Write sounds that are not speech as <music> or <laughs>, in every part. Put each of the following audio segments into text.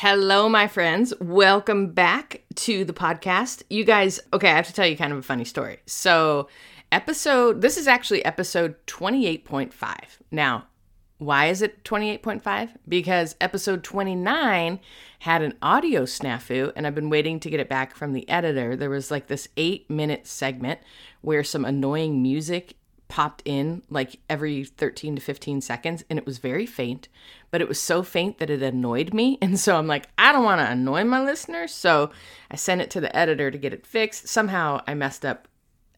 Hello, my friends. Welcome back to the podcast. You guys, okay, I have to tell you kind of a funny story. So, episode, this is actually episode 28.5. Now, why is it 28.5? Because episode 29 had an audio snafu, and I've been waiting to get it back from the editor. There was like this eight minute segment where some annoying music popped in like every 13 to 15 seconds and it was very faint but it was so faint that it annoyed me <laughs> and so i'm like i don't want to annoy my listeners so i sent it to the editor to get it fixed. Somehow i messed up.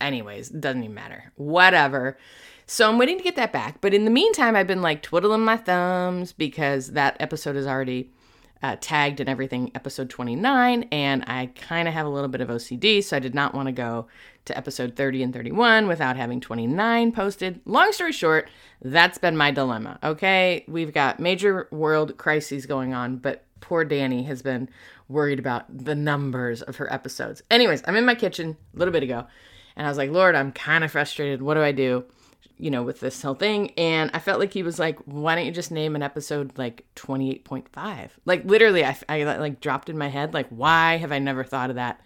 Anyways doesn't even matter. Whatever. So i'm waiting to get that back but in the meantime i've been like twiddling my thumbs because that episode is already uh, tagged and everything episode 29 and i kind of have a little bit of ocd so i did not want to go to episode 30 and 31 without having 29 posted. Long story short that's been my dilemma okay? We've got major world crises going on but poor danny has been worried about the numbers of her episodes. Anyways i'm in my kitchen a little bit ago and i was like lord i'm kind of frustrated. What do i do you know, with this whole thing. And I felt like he was like, why don't you just name an episode like 28.5? Like literally, I, I like dropped in my head, like, why have I never thought of that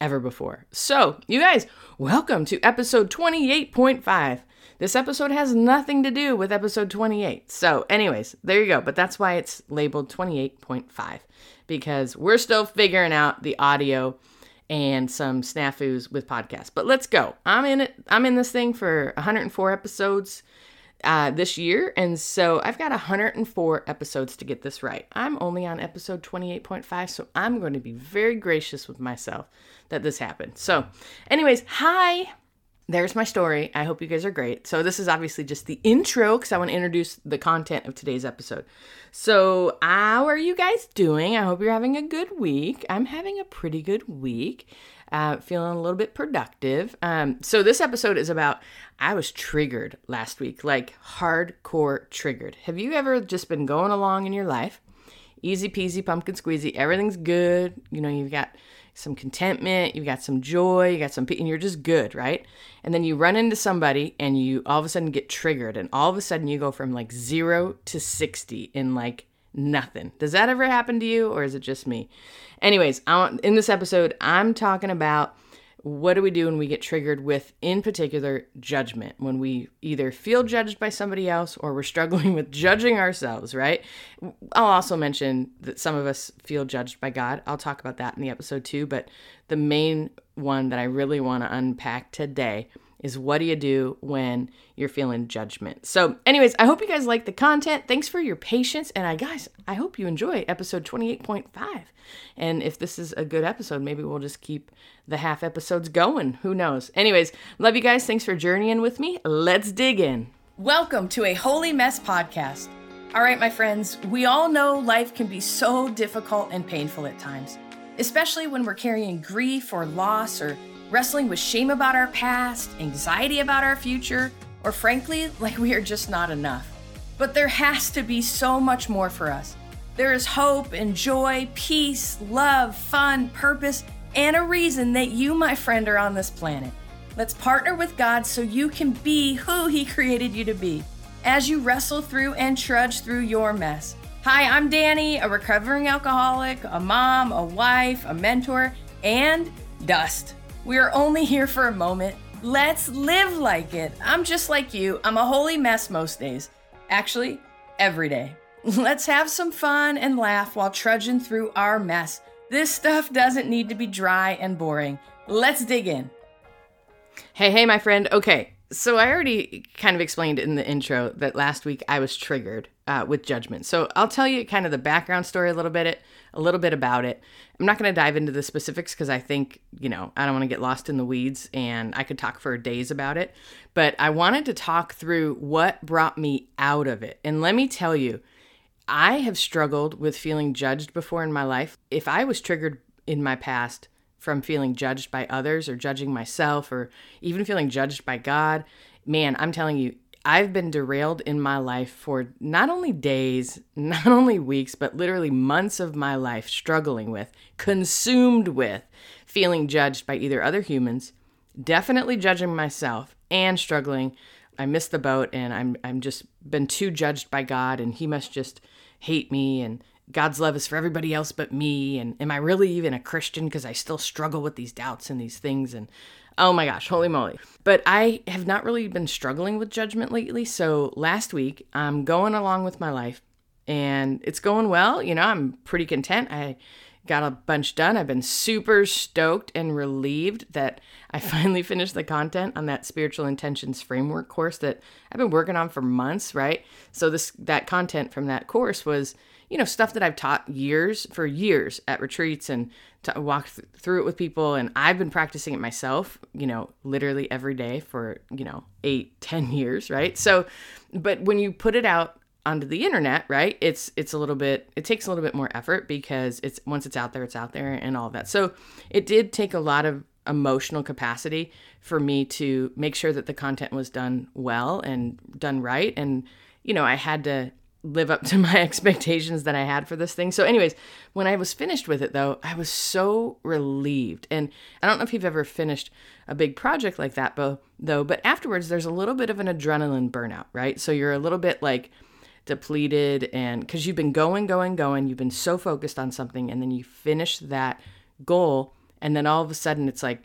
ever before? So, you guys, welcome to episode 28.5. This episode has nothing to do with episode 28. So, anyways, there you go. But that's why it's labeled 28.5 because we're still figuring out the audio and some snafus with podcasts. But let's go. I'm in it. I'm in this thing for 104 episodes uh, this year, and so I've got 104 episodes to get this right. I'm only on episode 28.5, so I'm going to be very gracious with myself that this happened. So, anyways, hi there's my story. I hope you guys are great. So, this is obviously just the intro because I want to introduce the content of today's episode. So, how are you guys doing? I hope you're having a good week. I'm having a pretty good week, uh, feeling a little bit productive. Um, so, this episode is about I was triggered last week, like hardcore triggered. Have you ever just been going along in your life? Easy peasy, pumpkin squeezy, everything's good. You know, you've got some contentment, you've got some joy, you got some, and you're just good, right? And then you run into somebody and you all of a sudden get triggered, and all of a sudden you go from like zero to 60 in like nothing. Does that ever happen to you, or is it just me? Anyways, I, want in this episode, I'm talking about what do we do when we get triggered with, in particular, judgment? When we either feel judged by somebody else or we're <laughs> struggling with judging ourselves, right? I'll also mention that some of us feel judged by God. I'll talk about that in the episode too. But the main one that I really want to unpack today is what do you do when you're feeling judgment. So, anyways, I hope you guys like the content. Thanks for your patience. And I, guys, I hope you enjoy episode 28.5. And if this is a good episode, maybe we'll just keep the half episodes going. Who knows? Anyways, love you guys. Thanks for journeying with me. Let's dig in. Welcome to a Holy Mess podcast. All right, my friends, we all know life can be so difficult and painful at times, especially when we're carrying grief or loss or wrestling with shame about our past, anxiety about our future, or frankly, <laughs> like we are just not enough. But there has to be so much more for us. There is hope and joy, peace, love, fun, purpose, and a reason that you, my friend, are on this planet. Let's partner with God so you can be who He created you to be as you wrestle through and trudge through your mess. Hi, I'm Danny, a recovering alcoholic, a mom, a wife, a mentor, and dust. We are only here for a moment. Let's live like it. I'm just like you. I'm a holy mess most days. Actually, every day. <laughs> Let's have some fun and laugh while trudging through our mess. This stuff doesn't need to be dry and boring. Let's dig in. Hey, hey, my friend. Okay, so I already kind of explained in the intro that last week I was triggered uh, with judgment. So I'll tell you kind of the background story a little bit, a little bit about it. I'm not going to dive into the specifics because I think you know I don't want to get lost in the weeds, and I could talk for days about it. But I wanted to talk through what brought me out of it, and let me tell you, I have struggled with feeling judged before in my life. If I was triggered in my past from feeling judged by others or judging myself or even feeling judged by God, man, I'm telling you, I've been derailed in my life for not only days, <laughs> not only weeks, but literally months of my life struggling with, consumed with feeling judged by either other humans, definitely judging myself, and struggling. I missed the boat and I'm I'm just been too judged by God and he must just hate me and God's love is for everybody else but me. And am I really even a Christian? Because I still struggle with these doubts and these things. And oh my gosh, holy moly. But I have not really been struggling with judgment lately. So last week, I'm going along with my life and it's going well. You know, I'm pretty content. I got a bunch done. I've been super stoked and relieved that I <laughs> finally finished the content on that spiritual intentions framework course that I've been working on for months, right? So this that content from that course was, you know, stuff that I've taught years for years at retreats and to walk th- through it with people and I've been practicing it myself, you know, literally every day for, you know, eight, <laughs> ten years, right? So but when you put it out onto the internet, right? It's it's a little bit it takes a little bit more effort because it's once it's out there, it's out there and all of that. So it did take a lot of emotional capacity for me to make sure that the content was done well and done right and you know, I had to live up to my <laughs> expectations that I had for this thing. So anyways, when I was finished with it though, I was so relieved. And I don't know if you've ever finished a big project like that though, but afterwards there's a little bit of an adrenaline burnout, right? So you're a little bit like depleted and because you've been going going going you've been so focused on something and then you finish that goal and then all of a sudden it's like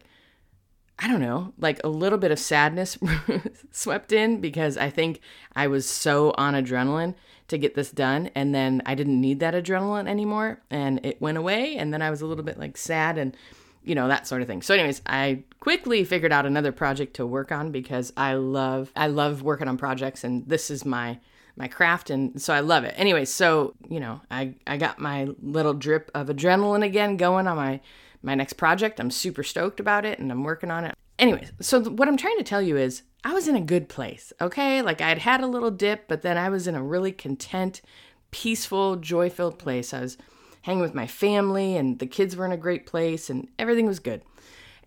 i don't know like a little bit of sadness <laughs> swept in because i think i was so on adrenaline to get this done and then i didn't need that adrenaline anymore and it went away and then i was a little bit like sad and you know that sort of thing so anyways i quickly figured out another project to work on because i love i love working on projects and this is my my craft and so I love it. Anyway, so, you know, I I got my little drip of adrenaline again going on my my next project. I'm super stoked about it and I'm working on it. Anyways, so th- what I'm trying to tell you is I was in a good place, okay? Like I'd had a little dip, but then I was in a really content, peaceful, joy-filled place. I was hanging with my family and the kids were in a great place and everything was good.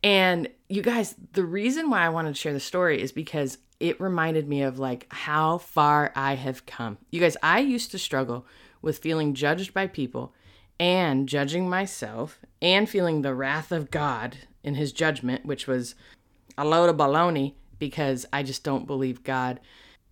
And you guys, the reason why I wanted to share the story is because it reminded me of like how far I have come. You guys, I used to struggle with feeling judged by people and judging myself and feeling the wrath of God in his judgment, which was a load of baloney because I just don't believe God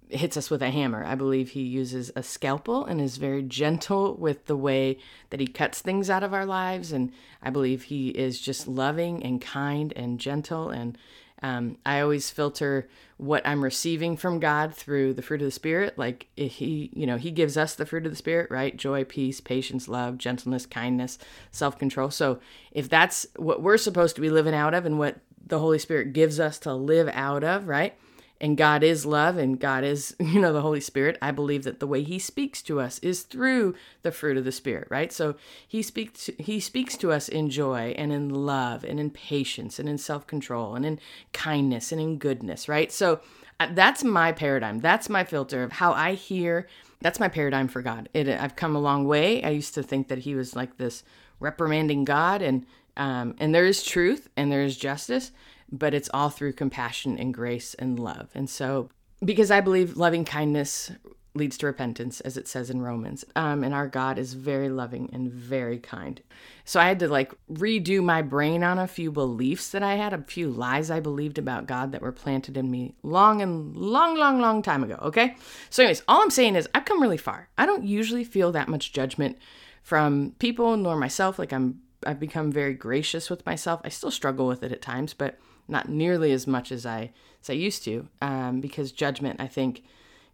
hits us with a hammer. I believe he uses a scalpel and is very gentle with the way that he cuts things out of our lives. And I believe he is just loving and kind and gentle and um, I always filter what I'm receiving from God through the fruit of the Spirit. Like He, you know, He gives us the fruit of the Spirit, right? Joy, peace, patience, love, gentleness, kindness, self control. So if that's what we're supposed to be living out of and what the Holy Spirit gives us to live out of, right? And God is love and God is, <laughs> you know, the Holy Spirit, I believe that the way he speaks to us is through the fruit of the spirit, right? So he speaks he speaks to us in joy and in love and in patience and in self-control and in kindness and in goodness, right? So uh, that's my paradigm. That's my filter of how I hear. That's my paradigm for God. It, I've come a long way. I used to think that he was like this reprimanding God and um, and there is truth and there is justice but it's all through compassion and grace and love. And so, because I believe loving kindness leads to repentance, as it says in Romans, um, and our God is very loving and very kind. So I had to like redo my brain on a few beliefs that I had, a few lies I believed about God that were planted in me long and long, long, long time ago. Okay. So, anyways, all I'm saying is I've come really far. I don't usually feel that much judgment from people nor myself. Like I'm, I've become very gracious with myself. I still struggle with it at times, but not nearly as much as I as I used to, um, because judgment I think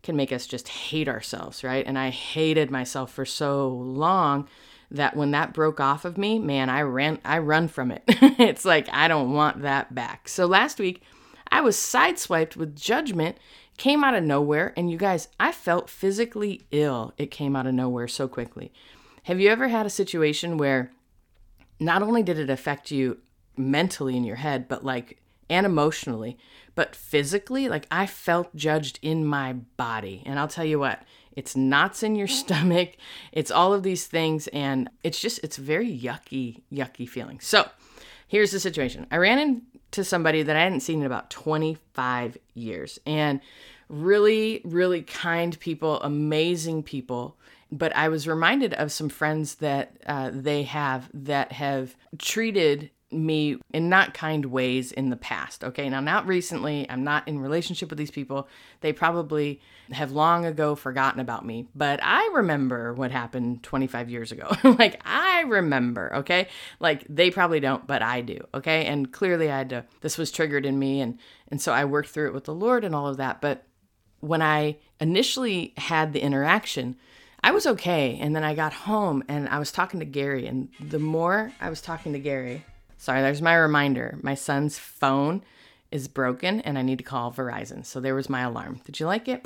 can make us just hate ourselves, right? And I hated myself for so long that when that broke off of me, man, I ran I run from it. <laughs> it's like I don't want that back. So last week I was sideswiped with judgment, came out of nowhere, and you guys, I felt physically ill. It came out of nowhere so quickly. Have you ever had a situation where not only did it affect you mentally in your head, but like and emotionally, but physically, like I felt judged in my body. And I'll tell you what, it's knots in your <laughs> stomach, it's all of these things, and it's just, it's very yucky, yucky feeling. So here's the situation I ran into somebody that I hadn't seen in about 25 years, and really, really kind people, amazing people. But I was reminded of some friends that uh, they have that have treated me in not kind ways in the past. Okay. Now, not recently. I'm not in relationship with these people. They probably have long ago forgotten about me, but I remember what happened 25 years ago. <laughs> like, I remember. Okay. Like, they probably don't, but I do. Okay. And clearly, I had to, this was triggered in me. And, and so I worked through it with the Lord and all of that. But when I initially had the interaction, I was okay. And then I got home and I was talking to Gary. And the more I was talking to Gary, sorry, there's my reminder. My son's phone is broken and I need to call Verizon. So there was my alarm. Did you like it?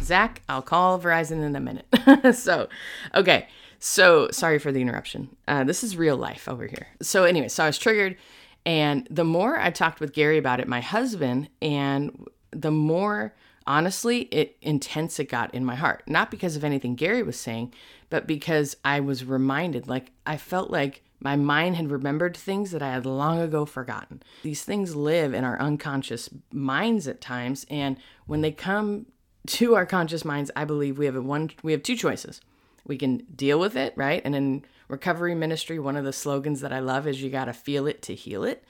Zach, I'll call Verizon in a minute. <laughs> so, okay. So sorry for the interruption. Uh, this is real life over here. So, anyway, so I was triggered. And the more I talked with Gary about it, my husband, and the more honestly, it intense it got in my heart. Not because of anything Gary was saying, but because I was reminded, like I felt like my mind had remembered things that I had long ago forgotten. These things live in our unconscious minds at times, and when they come to our conscious minds, I believe we have a one we have two choices. We can deal with it, right? And in recovery ministry, one of the slogans that I love is you got to feel it to heal it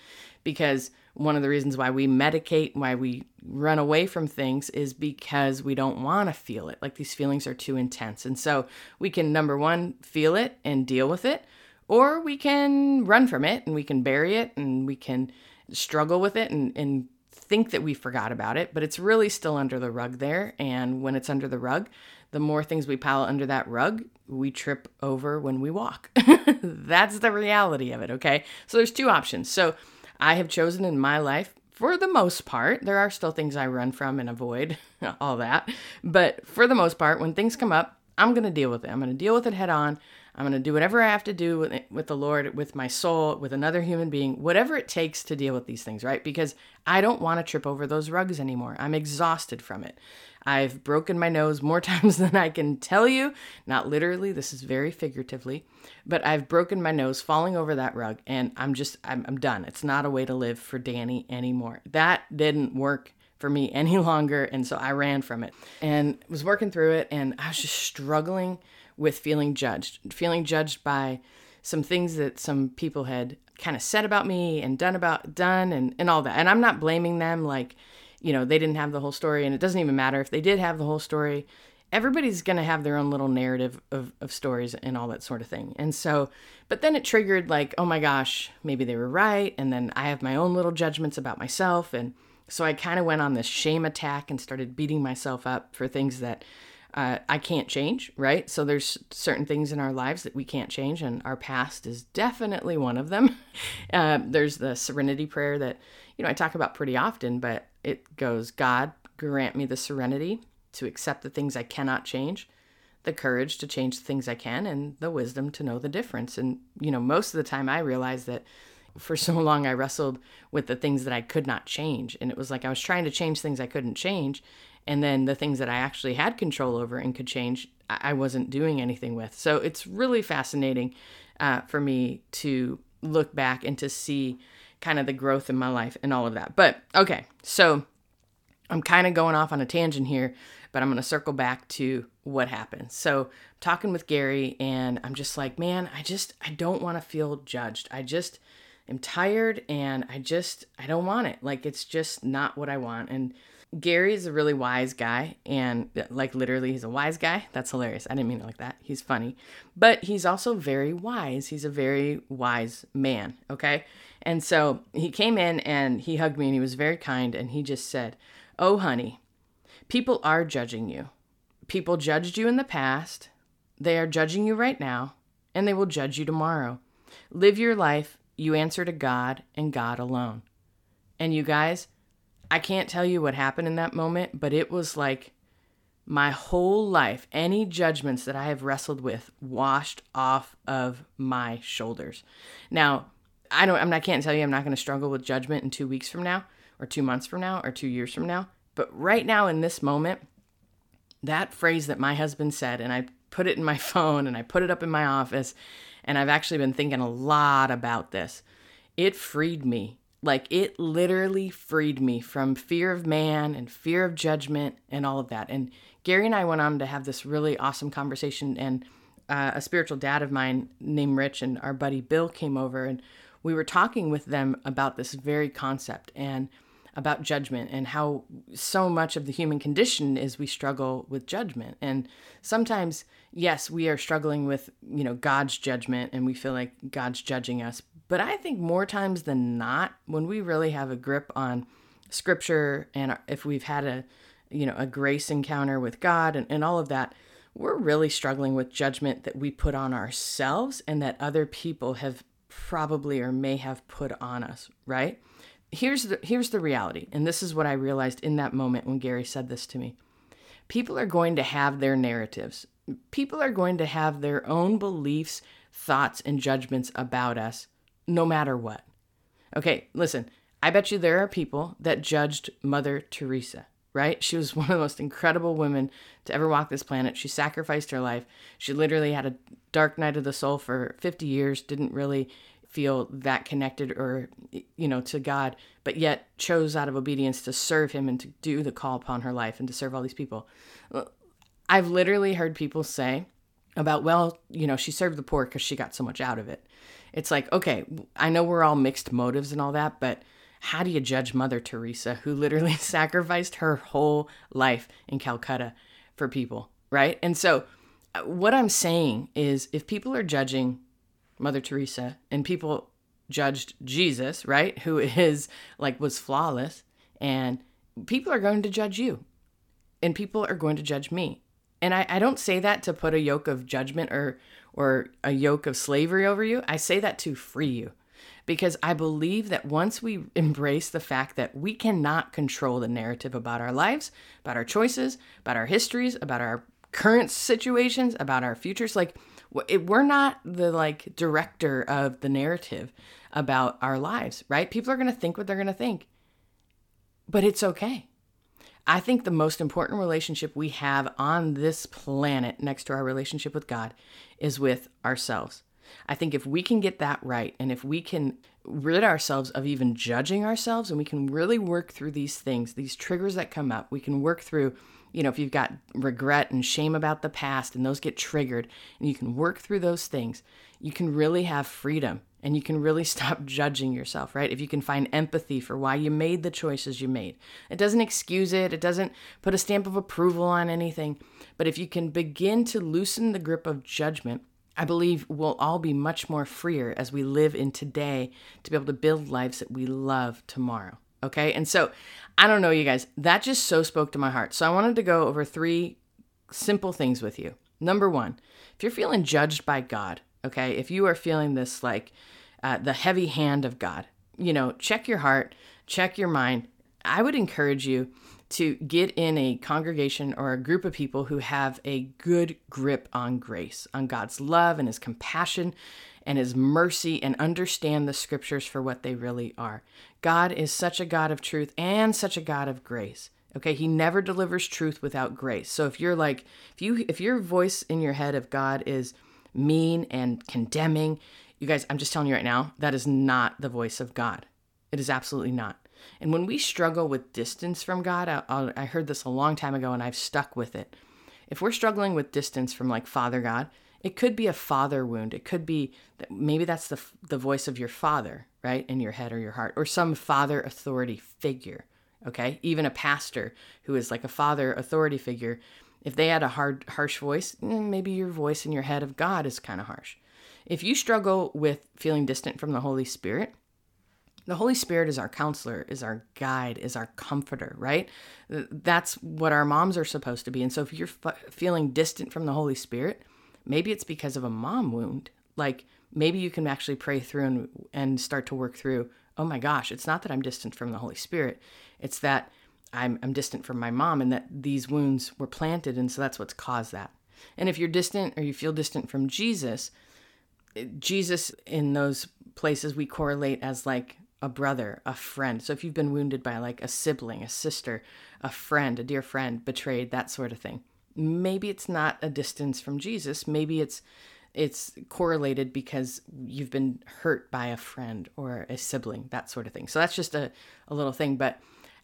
because one of the reasons why we medicate, why we run away from things is because we don't want to feel it. Like these feelings are too intense. And so we can, number one, feel it and deal with it, or we can run from it and we can bury it and we can struggle with it and, and think that we forgot about it, but it's really still under the rug there. And when it's under the rug, the more things we pile under that rug, we trip over when we walk. <laughs> That's the reality of it, okay? So there's two options. So I have chosen in my life, for the most part, there are still things I run from and avoid, <laughs> all that. But for the most part, when things come up, I'm to deal with it. I'm to deal with it head on. I'm going to do whatever I have to do with, it, with the Lord, with my soul, with another human being, whatever it takes to deal with these things, right? Because I don't want to trip over those rugs anymore. I'm exhausted from it. I've broken my nose more <laughs> times than I can tell you. Not literally, this is very figuratively, but I've broken my nose falling over that rug and I'm just, I'm, I'm done. It's not a way to live for Danny anymore. That didn't work for me <laughs> any longer. And so I ran from it and was working through it. And I was just struggling with feeling judged, feeling judged by some things that some people had kind of said about me and done about done and, and all that. And I'm not blaming them like you know, they didn't have the whole story, and it doesn't even matter if they did have the whole story. Everybody's to have their own little narrative of, of stories and all that sort of thing. And so, but then it triggered like, oh my gosh, maybe they were right. And then I have my own little judgments about myself. And so I kind of went on this shame attack and started beating myself up for things that uh, I can't change, right? So there's certain things in our lives that we can't change, and our past is definitely one of them. <laughs> Uh, there's the serenity prayer that you know I talk about pretty often, but it goes, God, grant me the serenity to accept the things I cannot change, the courage to change the things I can, and the wisdom to know the difference. And, you know, most of the time I realized that for <laughs> so long I wrestled with the things that I could not change. And it was like I was trying to change things I couldn't change. And then the things that I actually had control over and could change, I wasn't doing anything with. So it's really fascinating uh, for me to look back and to see kind of the growth in my life and all of that. But okay, so I'm kind of going off on a tangent here, but I'm going to circle back to what happened. So, I'm talking with Gary and I'm just like, man, I just I don't want to feel judged. I just am tired and I just I don't want it. Like it's just not what I want. And Gary is a really wise guy, and like literally, he's a wise guy. That's hilarious. I didn't mean it like that. He's funny, but he's also very wise. He's a very wise man. Okay. And so he came in and he hugged me and he was very kind and he just said, Oh, honey, people are judging you. People judged you in the past, they are judging you right now, and they will judge you tomorrow. Live your life, you answer to God and God alone. And you guys, I can't tell you what happened in that moment, but it was like my whole life, any judgments that I have wrestled with washed off of my shoulders. Now, I don't, I'm not, I can't tell you I'm not going to struggle with judgment in two weeks from now, or two months from now, or two years from now. But right now, in this moment, that phrase that my husband said, and I put it in my <laughs> phone and I put it up in my office, and I've actually been thinking a lot about this. It freed me like it literally freed me from fear of man and fear of judgment and all of that. And Gary and I went on to have this really awesome conversation. And uh, a spiritual dad of mine named Rich and our buddy Bill came over and we were talking with them about this very concept and about judgment and how so much of the human condition is we struggle with judgment. And sometimes, yes, we are struggling with, you know, God's judgment and we feel like God's judging us. But I think more times than not, when we really have a grip on scripture and if we've had a, you know, a grace encounter with God and, and all of that, we're really struggling with judgment that we put on ourselves and that other people have probably or may have put on us, right? Here's the here's the reality, and this is what I realized in that moment when Gary said this to me. People are going to have their narratives. People are going to have their own beliefs, thoughts, and judgments about us no matter what. Okay, listen, I bet you there are people that judged Mother Teresa right? She was <laughs> one of the most incredible women to ever walk this planet. She sacrificed her life. She literally had a dark night of the soul for 50 years, didn't really feel that connected or you know to God, but yet chose out of obedience to serve him and to do the call upon her life and to serve all these people. I've literally heard people say about, well, you know, she served the poor because she got so much out of it. It's like, okay, I know we're all mixed motives and all that, but how do you judge Mother Teresa, who literally <laughs> sacrificed her whole life in Calcutta for people, right? And so, uh, what I'm saying is if people are judging Mother Teresa and people judged Jesus, right, who is like was flawless, and people are going to judge you, and people are going to judge me. And I, I don't say that to put a yoke of judgment or or a yoke of slavery over you. I say that to free you because I believe that once we embrace the fact that we cannot control the narrative about our lives, about our choices, about our histories, about our current situations, about our futures, like we're not the like director of the narrative about our lives, right? People are going to think what they're going to think. But it's okay. I think the most important relationship we have on this planet next to our relationship with God is with ourselves. I think if we can get that right and if we can rid ourselves of even judging ourselves and we can really work through these things, these triggers that come up, we can work through, you know, if you've got regret and shame about the past and those get triggered and you can work through those things, you can really have freedom and you can really <laughs> stop judging yourself, right? If you can find empathy for why you made the choices you made. It doesn't excuse it, it doesn't put a stamp of approval on anything, but if you can begin to loosen the grip of judgment, I believe we'll all be much more freer as we live in today to be able to build lives that we love tomorrow. Okay. And so I don't know, you guys, that just so spoke to my heart. So I wanted to go over three simple things with you. Number one, if you're feeling judged by God, okay, if you are feeling this like uh, the heavy hand of God, you know, check your heart, check your mind. I would encourage you to get in a congregation or a group of people who have a good grip on grace, on God's love and his compassion and his mercy, and understand the scriptures for what they really are. God is such a God of truth and such a God of grace. Okay, he never delivers truth without grace. So if you're like if you if your voice in your head of God is mean and condemning, you guys, I'm just telling you right now, that is not the voice of God. It is absolutely not. And when we struggle with distance from God, I, I heard this a long time ago and I've stuck with it. If we're struggling with distance from like Father God, it could be a father wound. It could be that maybe that's the the voice of your father, right, in your head or your heart, or some father authority figure. Okay, even a pastor who is like a father authority figure. If they had a hard, harsh voice, maybe your voice in your head of God is kind of harsh. If you struggle with feeling distant from the Holy Spirit, the Holy Spirit is our counselor, is our guide, is our comforter, right? That's what our moms are supposed to be. And so if you're f- feeling distant from the Holy Spirit, maybe it's because of a mom wound. Like maybe you can actually pray through and, and start to work through, oh my gosh, it's not that I'm distant from the Holy Spirit. It's that I'm, I'm distant from my mom and that these wounds were planted. And so that's what's caused that. And if you're distant or you feel distant from Jesus, Jesus in those places we correlate as like a brother, a friend. So if you've been wounded by like a sibling, a sister, a friend, a dear friend, betrayed, that sort of thing. Maybe it's not a distance from Jesus. Maybe it's it's correlated because you've been hurt by a friend or a sibling, that sort of thing. So that's just a, a little thing. But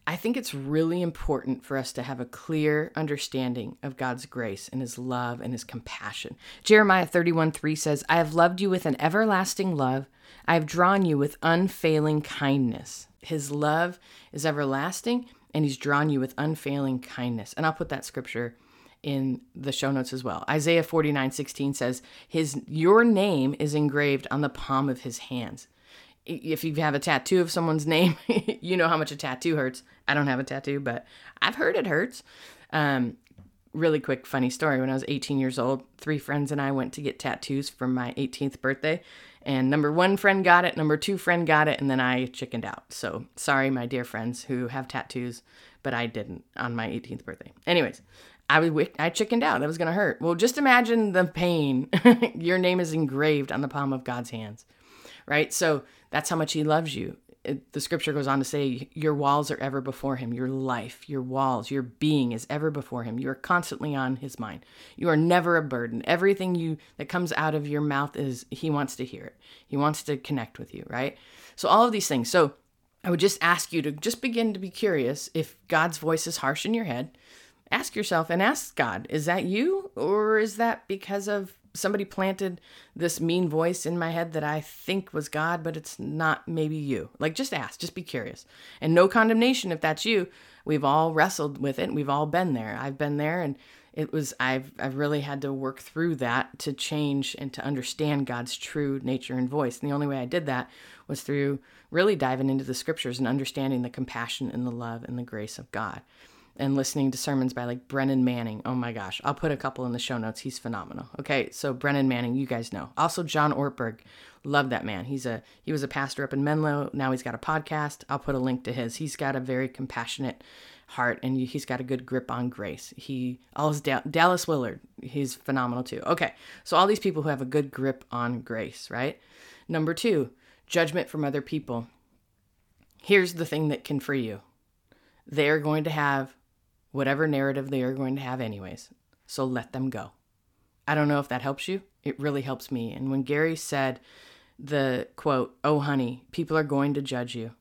I think it's really important for us to have a clear understanding of God's grace and his love and his compassion. Jeremiah 31 3 says, I have loved you with an everlasting love. I have drawn you with unfailing kindness. His love is everlasting, and he's drawn you with unfailing kindness. And I'll put that scripture in the show notes as well. Isaiah 49 16 says, His your name is engraved on the palm of his hands. If you have a tattoo of someone's name, <laughs> you know how much a tattoo hurts. I don't have a tattoo, but I've heard it hurts. Um, really quick funny story when i was 18 years old three friends and i went to get tattoos for my 18th birthday and number one friend got it number two friend got it and then i chickened out so sorry my dear friends who have tattoos but i didn't on my 18th birthday anyways I was I chickened out. That was gonna hurt. Well, just imagine the pain. <laughs> Your name is engraved on the palm of God's hands, right? So that's how much He loves you. It, the scripture goes on to say, Your walls are ever before Him. Your life, your walls, your being is ever before Him. You are constantly on His mind. You are never a burden. Everything you that comes out of your mouth is He wants to hear it. He wants to connect with you, right? So all of these things. So I would just ask you to just begin to be curious if God's voice is harsh in your head ask yourself and ask God, is that you? Or is that because of somebody planted this mean voice in my head that I think was God, but it's not maybe you? Like, just ask, just be curious. And no condemnation if that's you. We've all wrestled with it. We've all been there. I've been there and it was I've I've really had to work through that to change and to understand God's true nature and voice. And the only way I did that was through really diving into the scriptures and understanding the compassion and the love and the grace of God and listening to sermons by like Brennan Manning. Oh my gosh, I'll put a couple in the show notes. He's phenomenal. Okay, so Brennan Manning, you guys know. Also John Ortberg, love that man. He's a he was a pastor up in Menlo. Now he's got a podcast. I'll put a link to his. He's got a very compassionate heart and he's got a good grip on grace. He all his da- Dallas Willard, he's phenomenal too. Okay, so all these people who have a good grip on grace, right? Number two, judgment from other people. Here's the thing that can free you. They're going to have whatever narrative they are going to have, anyways. So let them go. I don't know if that helps you. It really helps me. And when Gary said the quote, Oh, honey, people are going to judge you.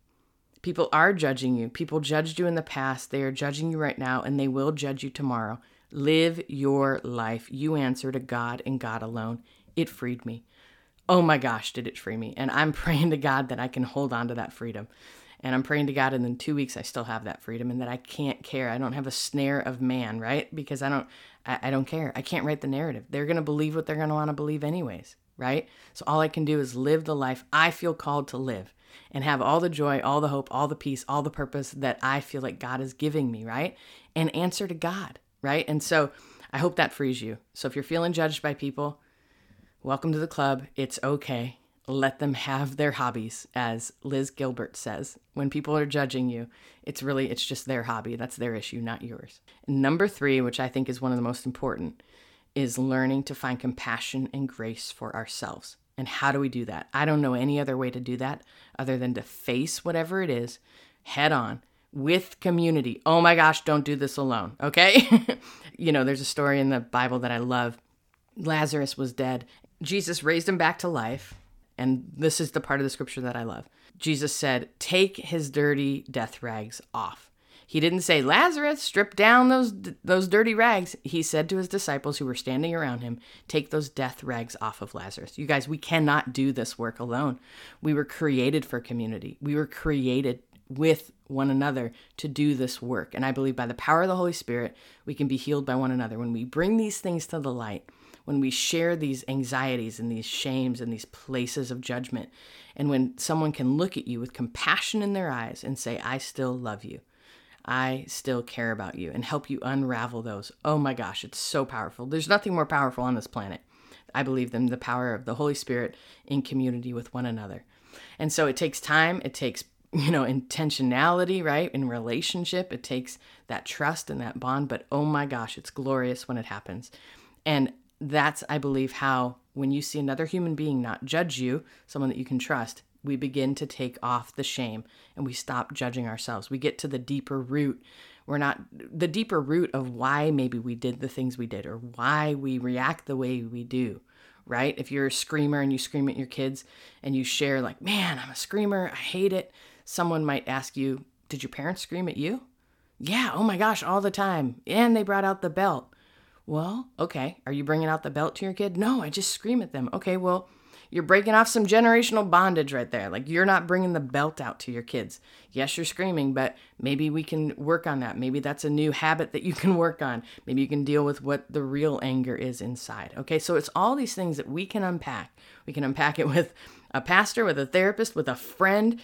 People are judging you. People judged you in the past. They are judging you right now, and they will judge you tomorrow. Live your life. You answer to God and God alone. It freed me. Oh my gosh, did it free me. And I'm <laughs> praying to God that I can hold on to that freedom. And I'm praying to God, and in two weeks I still have that freedom, and that I can't care. I don't have a snare of man, right? Because I don't, I, I don't care. I can't write the narrative. They're gonna believe what they're gonna want to believe, anyways, right? So all I can do is live the life I feel called to live, and have all the joy, all the hope, all the peace, all the purpose that I feel like God is giving me, right? And answer to God, right? And so I hope that frees you. So if you're feeling judged by people, welcome to the club. It's okay let them have their hobbies as liz gilbert says. When people are judging you it's really it's just their hobby. That's their issue not yours. And number three which i think is one of the most important is learning to find compassion and grace for ourselves. And how do we do that? I don't know any other way to do that other than to face whatever it is head on with community. Oh my gosh don't do this alone okay? <laughs> You know there's a story in the bible that i love. Lazarus was dead. Jesus raised him back to life and this is the part of the scripture that I love. Jesus said, Take his dirty death rags off. He didn't say, Lazarus, strip down those, those dirty rags. He said to his disciples who were standing around him, Take those death rags off of Lazarus. You guys, we cannot do this work alone. We were created for community, we were created with one another to do this work. And I believe by the power of the Holy Spirit, we can be healed by one another. When we bring these things to the light, when we share these anxieties and these shames and these places of judgment, and when someone can look at you with compassion in their eyes and say, I still love you. I still care about you and help you unravel those. Oh my gosh, it's so powerful. There's nothing more powerful on this planet, I believe, than the power of the Holy Spirit in community with one another. And so it takes time, it takes you know intentionality right in relationship it takes that trust and that bond but oh my gosh it's glorious when it happens and that's, I believe, how when you see another human being not judge you, someone that you can trust, we begin to take off the shame and we stop judging ourselves. We get to the deeper root. We're not the deeper root of why maybe we did the things we did or why we react the way we do, right? If you're a screamer and you scream at your kids and you share, like, man, I'm a screamer, I hate it, someone might ask you, Did your parents scream at you? Yeah, oh my gosh, all the time. And they brought out the belt. Well, okay. Are you bringing out the belt to your kid? No, I just scream at them. Okay, well, you're breaking off some generational bondage right there. Like you're not bringing the belt out to your kids. Yes, you're screaming, but maybe we can work on that. Maybe that's a new habit that you can work on. Maybe you can deal with what the real anger is inside. Okay, so it's all these things that we can unpack. We can unpack it with a pastor, with a therapist, with a friend.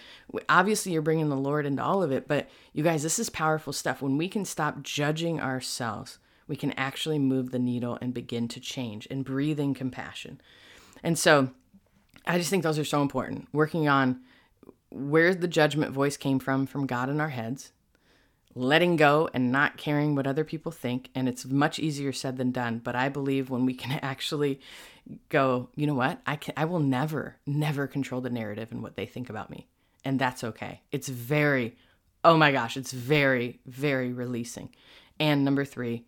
Obviously, you're bringing the Lord into all of it, but you guys, this is powerful stuff. When we can stop judging ourselves, we can actually move the needle and begin to change and breathing compassion. And so, I just think those are so important. Working on where the judgment voice came from, from God in our heads, letting go and not caring what other people think. And it's much easier said than done. But I believe when we can <laughs> actually go, you know what? I can I will never, never control the narrative and what they think about me. And that's okay. It's very, oh my gosh, it's very, very releasing. And number three,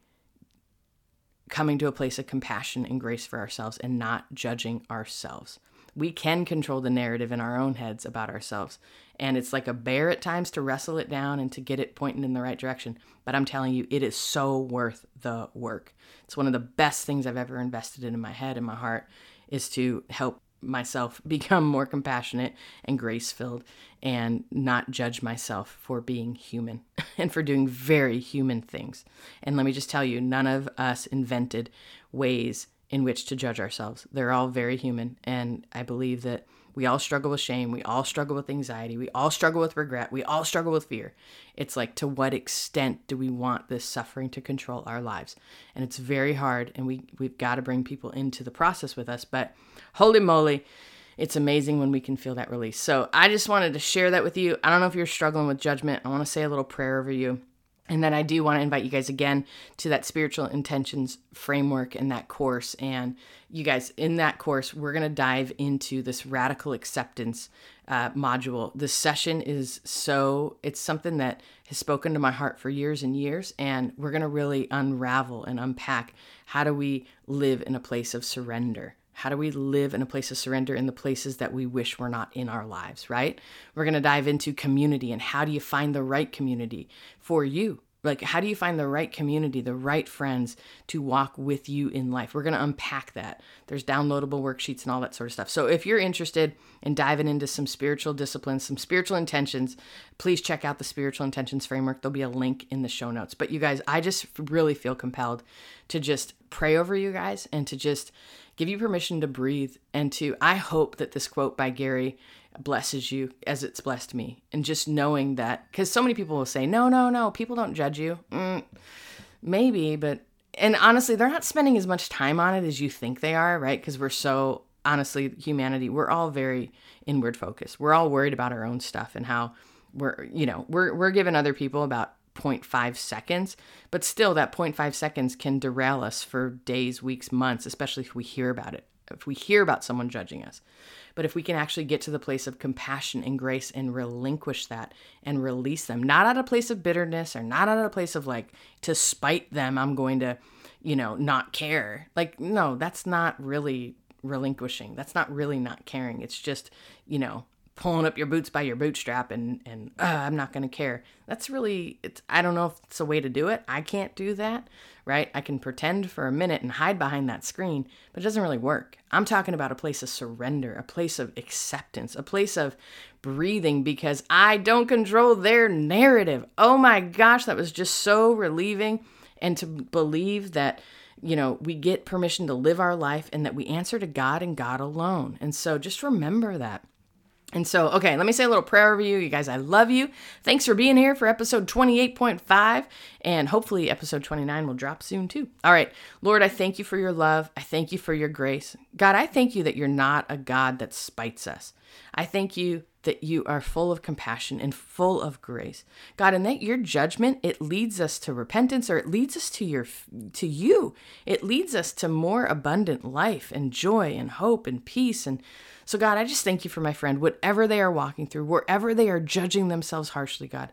coming to a place of compassion and grace for ourselves and not judging ourselves we can control the narrative in our own heads about ourselves. And it's like a bear at times to wrestle it down and to get it pointing in the right direction. But I'm telling you, it is so worth the work. It's one of the best things I've ever invested in in my head and my heart is to help myself <laughs> become more compassionate and grace filled and not judge myself for being human <laughs> and for doing very human things. And let me just tell you, none of us invented ways in which to judge ourselves. They're all very human. And I believe that we all struggle with shame. We all struggle with anxiety. We all struggle with regret. We all struggle with fear. It's like, to what extent do we want this suffering to control our lives? And it's very hard. And we, we've got to bring people into the process with us. But holy moly, it's amazing when we can feel that release. So I just wanted to share that with you. I don't know if you're struggling with judgment. I want to say a little prayer over you. And then I do want to invite you guys again to that spiritual intentions framework and that course. And you guys, in that course, we're going to dive into this radical acceptance uh, module. This session is so, it's something that has spoken to my heart for years and years. And we're going to really unravel and unpack how do we live in a place of surrender how do we live in a place of surrender in the places that we wish were not in our lives, right? We're going to dive into community and how do you find the right community for you? Like, how do you find the right community, the right friends to walk with you in life? We're going to unpack that. There's downloadable worksheets and all that sort of stuff. So, if you're interested in diving into some spiritual disciplines, some spiritual intentions, please check out the spiritual intentions framework. There'll be a link in the show notes. But, you guys, I just really feel compelled to just pray over you guys and to just give you permission to breathe and to I hope that this quote by Gary blesses you as it's blessed me. And just knowing that cuz so many people will say, "No, no, no, people don't judge you." Mm, maybe, but and honestly, they're not spending as much time on it as you think they are, right? Cuz we're so honestly, humanity, we're all very inward focused. We're all worried about our own stuff and how we're, you know, we're we're giving other people about 0.5 seconds, but still that 0.5 seconds can derail us for days, weeks, months, especially if we hear about it, if we hear about someone judging us. But if we can actually get to the place of compassion and grace and relinquish that and release them, not out of a place of bitterness or not out of a place of like to spite them, I'm going to, you know, not care. Like, no, that's not really relinquishing. That's not really not caring. It's just, you know, pulling up your boots by your bootstrap and and uh, I'm not going to care. That's really it's I don't know if it's a way to do it. I can't do that, right? I can pretend for a minute and hide behind that screen, but it doesn't really work. I'm talking about a place of surrender, a place of acceptance, a place of breathing because I don't control their narrative. Oh my gosh, that was just so relieving and to believe that you know, we get permission to live our life and that we answer to God and God alone. And so just remember that. And so, okay, let me say a little prayer over you. You guys, I love you. Thanks for being here for episode 28.5. And hopefully, episode 29 will drop soon too. All right, Lord, I thank you for your love. I thank you for your grace. God, I thank you that you're not a God that spites us. I thank you that you are full of compassion and full of grace. God, and that your judgment, it leads us to repentance or it leads us to your to you. It leads us to more abundant life and joy and hope and peace and so, God, I just thank you for my friend, whatever they are walking through, wherever they are judging themselves harshly, God.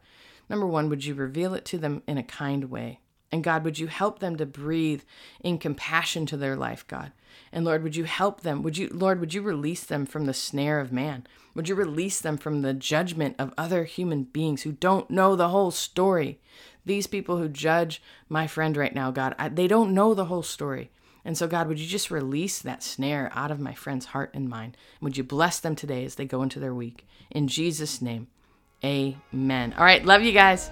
Number one, would you reveal it to them in a kind way? And God, would you help them to breathe in compassion to their life, God? And Lord, would you help them? Would you, Lord, would you release them from the snare of man? Would you release them from the judgment of other human beings who don't know the whole story? These people who judge my friend right now, God, I, they don't know the whole story. And so, God, would you just release that snare out of my friend's heart and mind? Would you bless them today as they go into their week? In Jesus' name, amen. All right, love you guys.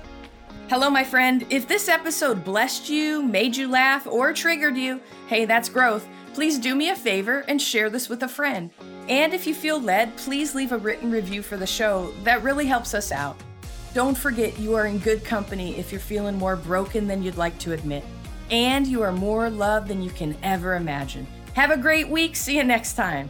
Hello, my friend. If this episode blessed you, made you laugh, or triggered you, hey, that's growth. Please do me a favor and share this with a friend. And if you feel led, please leave a written review for the show. That really helps us out. Don't forget you are in good company if you're feeling more broken than you'd like to admit. And you are more loved than you can ever imagine. Have a great week. See you next time.